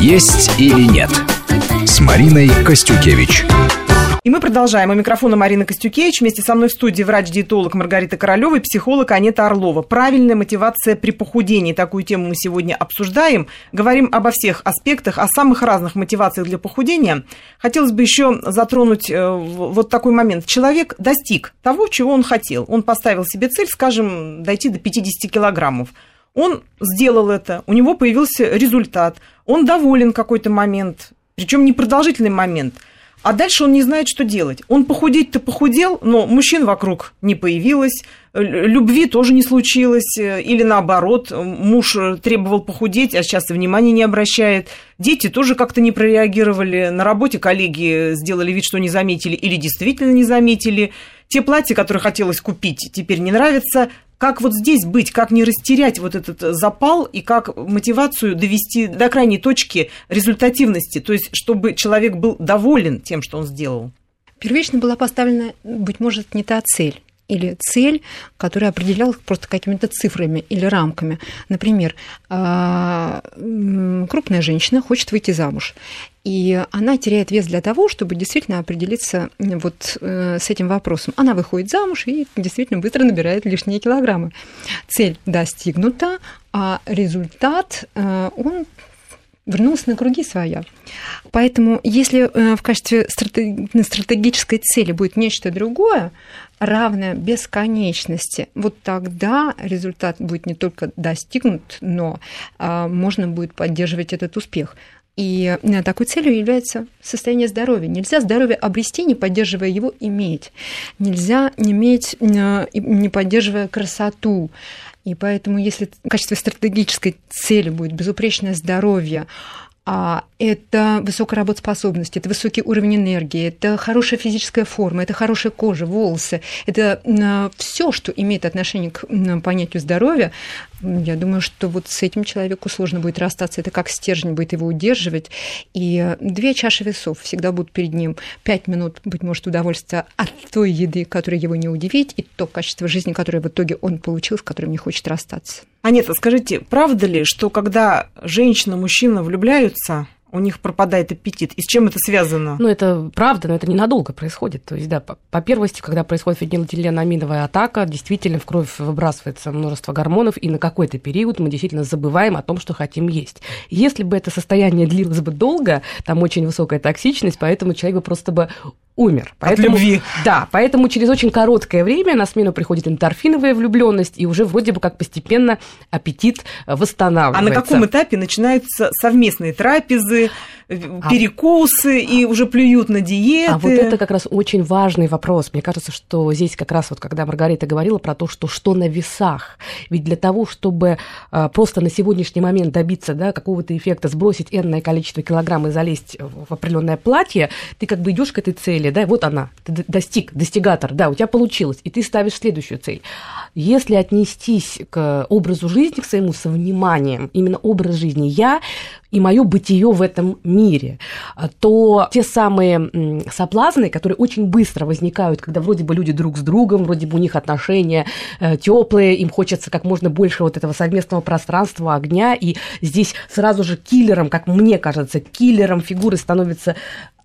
«Есть или нет» с Мариной Костюкевич. И мы продолжаем. У микрофона Марина Костюкевич. Вместе со мной в студии врач-диетолог Маргарита Королева и психолог Анета Орлова. Правильная мотивация при похудении. Такую тему мы сегодня обсуждаем. Говорим обо всех аспектах, о самых разных мотивациях для похудения. Хотелось бы еще затронуть э, вот такой момент. Человек достиг того, чего он хотел. Он поставил себе цель, скажем, дойти до 50 килограммов. Он сделал это, у него появился результат, он доволен какой-то момент, причем непродолжительный момент – а дальше он не знает, что делать. Он похудеть-то похудел, но мужчин вокруг не появилось, любви тоже не случилось, или наоборот, муж требовал похудеть, а сейчас и внимания не обращает. Дети тоже как-то не прореагировали, на работе коллеги сделали вид, что не заметили или действительно не заметили. Те платья, которые хотелось купить, теперь не нравятся. Как вот здесь быть, как не растерять вот этот запал и как мотивацию довести до крайней точки результативности, то есть чтобы человек был доволен тем, что он сделал? Первично была поставлена, быть может, не та цель или цель, которая определялась просто какими-то цифрами или рамками. Например, а, крупная женщина хочет выйти замуж, и она теряет вес для того, чтобы действительно определиться вот э, с этим вопросом. Она выходит замуж и действительно быстро набирает лишние килограммы. Цель достигнута, а результат, э, он вернулся на круги своя. Поэтому если э, в качестве стратегической цели будет нечто другое, равное бесконечности, вот тогда результат будет не только достигнут, но а, можно будет поддерживать этот успех. И э, такой целью является состояние здоровья. Нельзя здоровье обрести, не поддерживая его, иметь. Нельзя иметь, э, не поддерживая красоту. И поэтому, если в качестве стратегической цели будет безупречное здоровье, а это высокая работоспособность, это высокий уровень энергии, это хорошая физическая форма, это хорошая кожа, волосы, это а, все, что имеет отношение к понятию здоровья, я думаю, что вот с этим человеку сложно будет расстаться. Это как стержень будет его удерживать. И две чаши весов всегда будут перед ним. Пять минут, быть может, удовольствия от той еды, которая его не удивит, и то качество жизни, которое в итоге он получил, с которым не хочет расстаться. А нет, скажите, правда ли, что когда женщина, мужчина влюбляются, у них пропадает аппетит. И с чем это связано? Ну, это правда, но это ненадолго происходит. То есть, да, по, по первости, когда происходит фенилэтиленаминовая атака, действительно в кровь выбрасывается множество гормонов, и на какой-то период мы действительно забываем о том, что хотим есть. Если бы это состояние длилось бы долго, там очень высокая токсичность, поэтому человек бы просто бы умер. Поэтому, От любви. Да, поэтому через очень короткое время на смену приходит эндорфиновая влюбленность, и уже вроде бы как постепенно аппетит восстанавливается. А на каком этапе начинаются совместные трапезы, перекусы, а, и уже плюют на диеты? А вот это как раз очень важный вопрос. Мне кажется, что здесь как раз вот когда Маргарита говорила про то, что что на весах. Ведь для того, чтобы а, просто на сегодняшний момент добиться да, какого-то эффекта, сбросить энное количество килограмм и залезть в определенное платье, ты как бы идешь к этой цели, цели, да, вот она, ты достиг, достигатор, да, у тебя получилось, и ты ставишь следующую цель. Если отнестись к образу жизни, к своему со вниманием, именно образ жизни я и мое бытие в этом мире, то те самые соблазны, которые очень быстро возникают, когда вроде бы люди друг с другом, вроде бы у них отношения э, теплые, им хочется как можно больше вот этого совместного пространства, огня, и здесь сразу же киллером, как мне кажется, киллером фигуры становится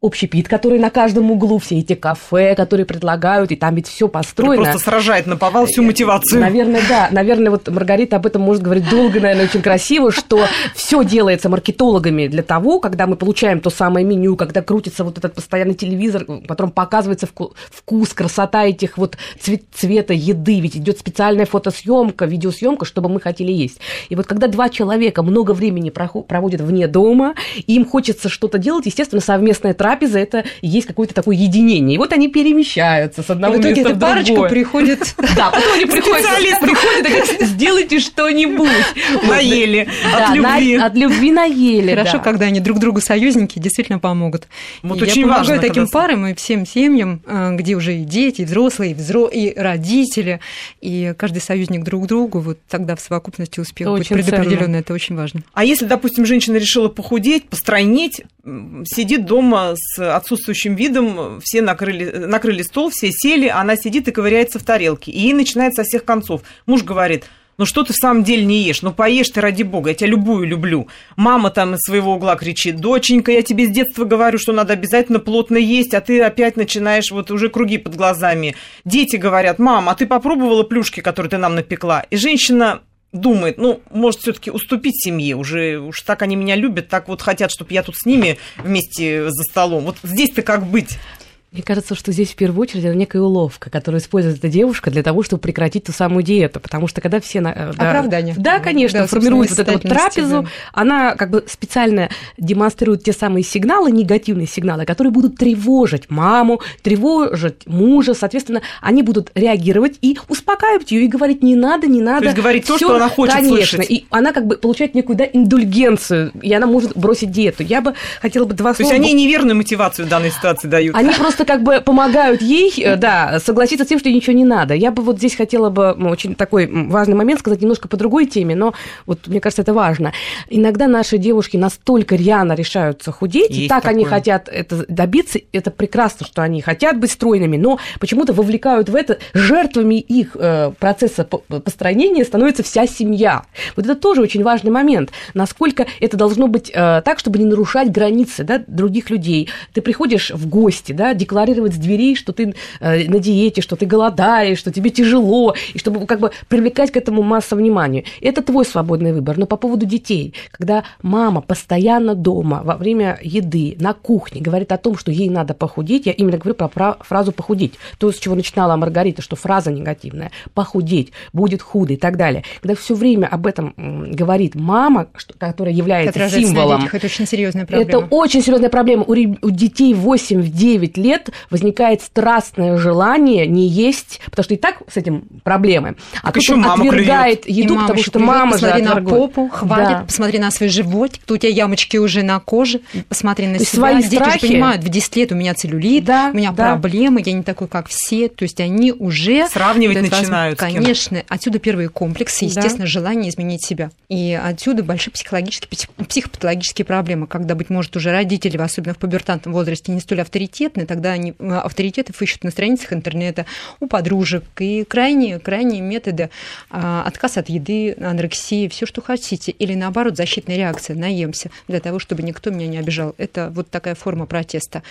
общепит, который на каждом углу, все эти кафе, которые предлагают, и там ведь все построено. Это просто сражает на повал всю мотивацию. Наверное, да. Наверное, вот Маргарита об этом может говорить долго, наверное, очень красиво, что все делается маркетологами для того, когда мы получаем то самое меню, когда крутится вот этот постоянный телевизор, потом показывается вкус, красота этих вот цвет, цвета еды, ведь идет специальная фотосъемка, видеосъемка, чтобы мы хотели есть. И вот когда два человека много времени проводят вне дома, им хочется что-то делать, естественно, совместная трапеза трапеза это есть какое-то такое единение. И вот они перемещаются с одного в итоге места в другое. парочка приходит... Да, потом они приходят, приходят и говорят, сделайте что-нибудь. Наели от любви. От любви наели, Хорошо, когда они друг другу союзники, действительно помогут. Вот очень Я помогаю таким парам и всем семьям, э, где уже и дети, и взрослые, и родители, и каждый союзник друг другу, вот тогда в совокупности успех быть предопределенный, это очень важно. А если, допустим, женщина решила похудеть, постройнеть, сидит дома с отсутствующим видом, все накрыли, накрыли стол, все сели, она сидит и ковыряется в тарелке. И ей начинает со всех концов. Муж говорит, ну что ты в самом деле не ешь? Ну поешь ты ради бога, я тебя любую люблю. Мама там из своего угла кричит, доченька, я тебе с детства говорю, что надо обязательно плотно есть, а ты опять начинаешь вот уже круги под глазами. Дети говорят, мам, а ты попробовала плюшки, которые ты нам напекла? И женщина думает, ну, может, все-таки уступить семье, уже уж так они меня любят, так вот хотят, чтобы я тут с ними вместе за столом. Вот здесь-то как быть? Мне кажется, что здесь в первую очередь это некая уловка, которую использует эта девушка для того, чтобы прекратить ту самую диету, потому что когда все... Да, Оправдание. Да, конечно, да, формируют вот эту вот трапезу, да. она как бы специально демонстрирует те самые сигналы, негативные сигналы, которые будут тревожить маму, тревожить мужа, соответственно, они будут реагировать и успокаивать ее и говорить, не надо, не надо. То есть говорить то, что она хочет конечно, слышать. и она как бы получает некую да, индульгенцию, и она может бросить диету. Я бы хотела бы два слова... То есть они неверную мотивацию в данной ситуации дают. Они просто как бы помогают ей, э, да, согласиться с тем, что ей ничего не надо. Я бы вот здесь хотела бы очень такой важный момент сказать немножко по другой теме, но вот мне кажется, это важно. Иногда наши девушки настолько рьяно решаются худеть, Есть так такое. они хотят это добиться, это прекрасно, что они хотят быть стройными, но почему-то вовлекают в это жертвами их э, процесса построения становится вся семья. Вот это тоже очень важный момент. Насколько это должно быть э, так, чтобы не нарушать границы да, других людей. Ты приходишь в гости, да, декларировать с дверей, что ты э, на диете, что ты голодаешь, что тебе тяжело, и чтобы как бы привлекать к этому массу внимания. Это твой свободный выбор. Но по поводу детей, когда мама постоянно дома во время еды на кухне говорит о том, что ей надо похудеть, я именно говорю про фразу «похудеть», то, с чего начинала Маргарита, что фраза негативная, «похудеть», «будет худо» и так далее. Когда все время об этом говорит мама, которая является символом. Детях, это очень серьезная проблема. Это очень серьезная проблема. У, у детей 8-9 лет лет возникает страстное желание не есть, потому что и так с этим проблемы. А тут он отвергает клюет. еду, потому что мама посмотри же Посмотри на попу, хватит, да. посмотри на свой живот, тут у тебя ямочки уже на коже, посмотри на то себя. Свои Дети страхи... же понимают, в 10 лет у меня целлюлит, да, у меня да. проблемы, я не такой, как все. То есть они уже... Сравнивать начинают. Конечно. Отсюда первые комплексы, естественно, да. желание изменить себя. И отсюда большие психологические, психопатологические проблемы, когда, быть может, уже родители, особенно в пубертантном возрасте, не столь авторитетны, тогда они э, авторитетов ищут на страницах интернета у подружек. И крайние, крайние методы а, отказ от еды, анорексии, все, что хотите. Или наоборот, защитная реакция, наемся, для того, чтобы никто меня не обижал. Это вот такая форма протеста.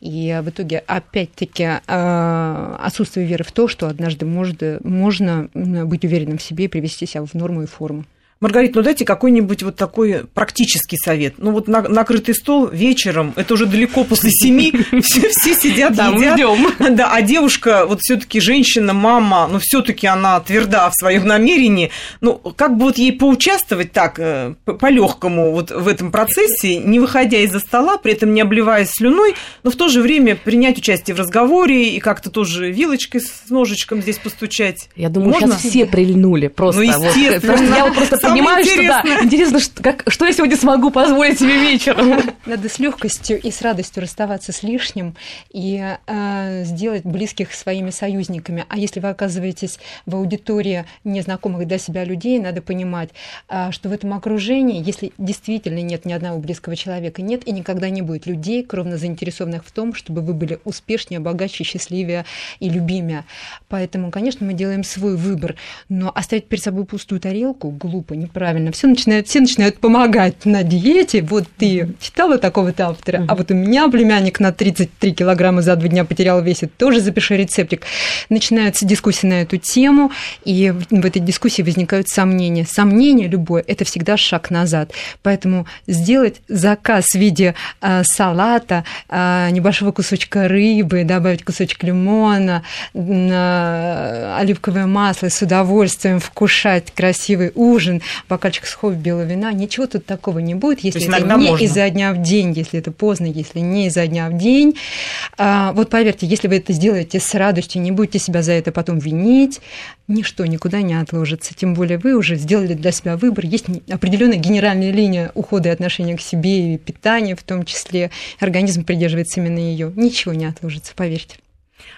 И в итоге, опять-таки, а, отсутствие веры в то, что однажды может, можно быть уверенным в себе и привести себя в норму и форму. Маргарита, ну дайте какой-нибудь вот такой практический совет. Ну вот на, накрытый стол вечером, это уже далеко после семи, все, все сидят, да, едят. Да, а девушка, вот все таки женщина, мама, ну все таки она тверда в своем намерении. Ну, как бы вот ей поучаствовать так, э, по-легкому вот в этом процессе, не выходя из-за стола, при этом не обливаясь слюной, но в то же время принять участие в разговоре и как-то тоже вилочкой с ножичком здесь постучать. Я думаю, Можно? сейчас все прильнули просто. Ну, естественно. Вот, я вот просто понимаю, что да, интересно, что, как, что я сегодня смогу позволить себе вечером. Надо с легкостью и с радостью расставаться с лишним и э, сделать близких своими союзниками. А если вы оказываетесь в аудитории незнакомых для себя людей, надо понимать, э, что в этом окружении, если действительно нет ни одного близкого человека, нет и никогда не будет людей, кровно заинтересованных в том, чтобы вы были успешнее, богаче, счастливее и любимее. Поэтому, конечно, мы делаем свой выбор, но оставить перед собой пустую тарелку глупо глупо, неправильно. Все начинают, все начинают помогать на диете. Вот ты читала такого-то автора, mm-hmm. а вот у меня племянник на 33 килограмма за два дня потерял весит, тоже запиши рецептик. Начинаются дискуссии на эту тему, и в этой дискуссии возникают сомнения. Сомнение любое – это всегда шаг назад. Поэтому сделать заказ в виде э, салата, э, небольшого кусочка рыбы, добавить кусочек лимона, э, оливковое масло, с удовольствием вкушать красивый ужин, бокальчик с хобби белого вина, ничего тут такого не будет, если это не можно. изо дня в день, если это поздно, если не изо дня в день. А, вот поверьте, если вы это сделаете с радостью, не будете себя за это потом винить, ничто никуда не отложится. Тем более вы уже сделали для себя выбор. Есть определенная генеральная линия ухода и отношения к себе и питания в том числе. Организм придерживается именно ее. Ничего не отложится, поверьте.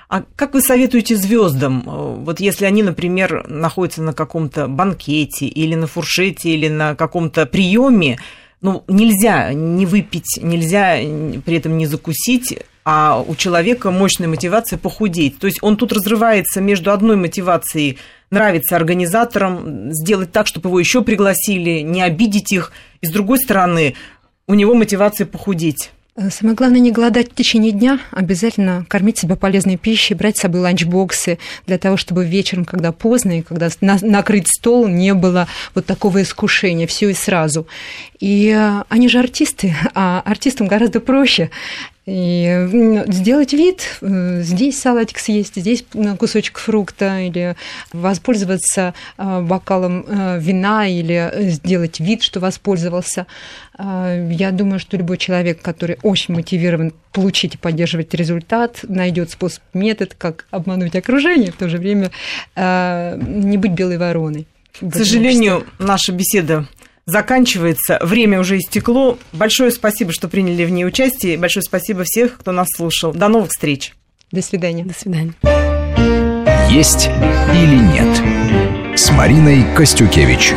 А как вы советуете звездам, э, вот если они, например, находятся на каком-то банкете или на фуршете или на каком-то приеме, ну, нельзя не выпить, нельзя при этом не закусить, а у человека мощная мотивация похудеть. То есть он тут разрывается между одной мотивацией нравится организаторам, сделать так, чтобы его еще пригласили, не обидеть их. И с другой стороны, у него мотивация похудеть. Э, самое главное не голодать в течение дня, обязательно кормить себя полезной пищей, брать с собой ланчбоксы для того, чтобы вечером, когда поздно и когда на, накрыть стол, не было вот такого искушения, все и сразу. И э, они же артисты, а артистам гораздо проще. И сделать вид, э, здесь салатик съесть, здесь кусочек фрукта, или воспользоваться э, бокалом э, вина, или сделать вид, что воспользовался. Я думаю, что любой человек, который очень мотивирован получить и поддерживать результат, найдет способ, метод, как обмануть окружение, в то же время не быть белой вороной. К сожалению, наша беседа заканчивается. Время уже истекло. Большое спасибо, что приняли в ней участие. Большое спасибо всех, кто нас слушал. До новых встреч. До свидания. До свидания. Есть или нет с Мариной Костюкевич.